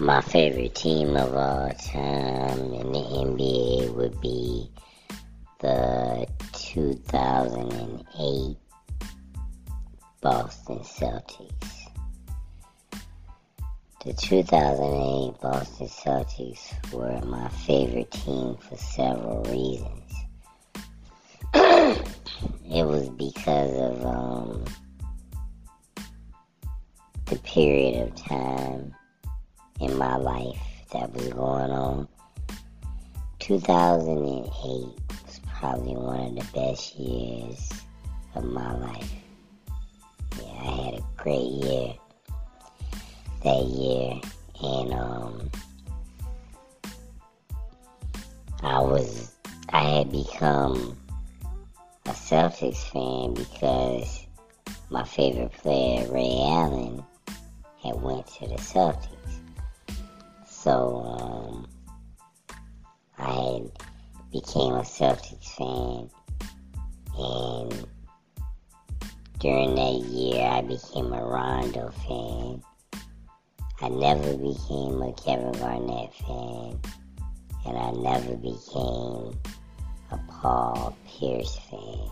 My favorite team of all time in the NBA would be the 2008 Boston Celtics. The 2008 Boston Celtics were my favorite team for several reasons. it was because of um, the period of time in my life that was going on. 2008 was probably one of the best years of my life. Yeah, I had a great year that year, and um, I was I had become a Celtics fan because my favorite player, Ray Allen, had went to the Celtics. So um, I became a Celtics fan, and during that year, I became a Rondo fan. I never became a Kevin Garnett fan, and I never became a Paul Pierce fan.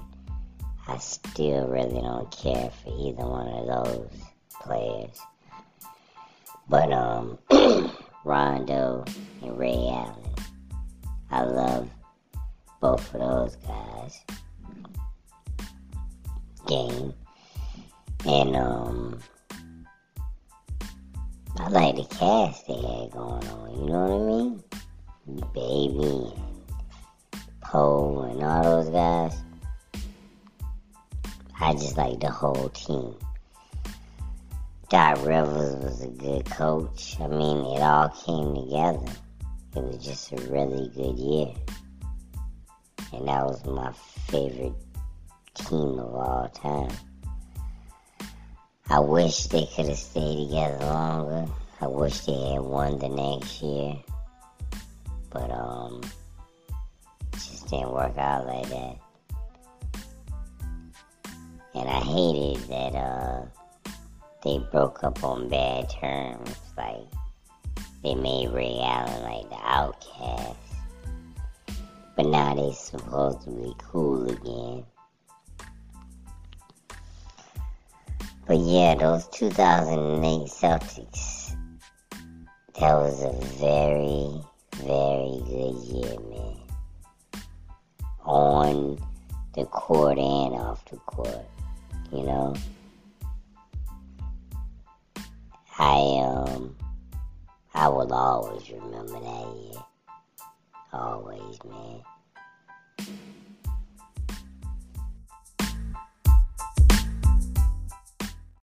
I still really don't care for either one of those players. But um Rondo and Ray Allen. I love both of those guys. Game. And um I like the cast they had going on, you know what I mean? Baby and Powe and all those guys. I just like the whole team. Doc Rivers was a good coach. I mean, it all came together. It was just a really good year. And that was my favorite team of all time. I wish they could have stayed together longer. I wish they had won the next year. But, um, it just didn't work out like that. And I hated that, uh, they broke up on bad terms. Like they made Ray Allen like the outcast. But now they supposed to be cool again. But yeah, those 2008 Celtics, that was a very, very good year, man. On the court and off the court, you know? I um I will always remember that year. Always, man.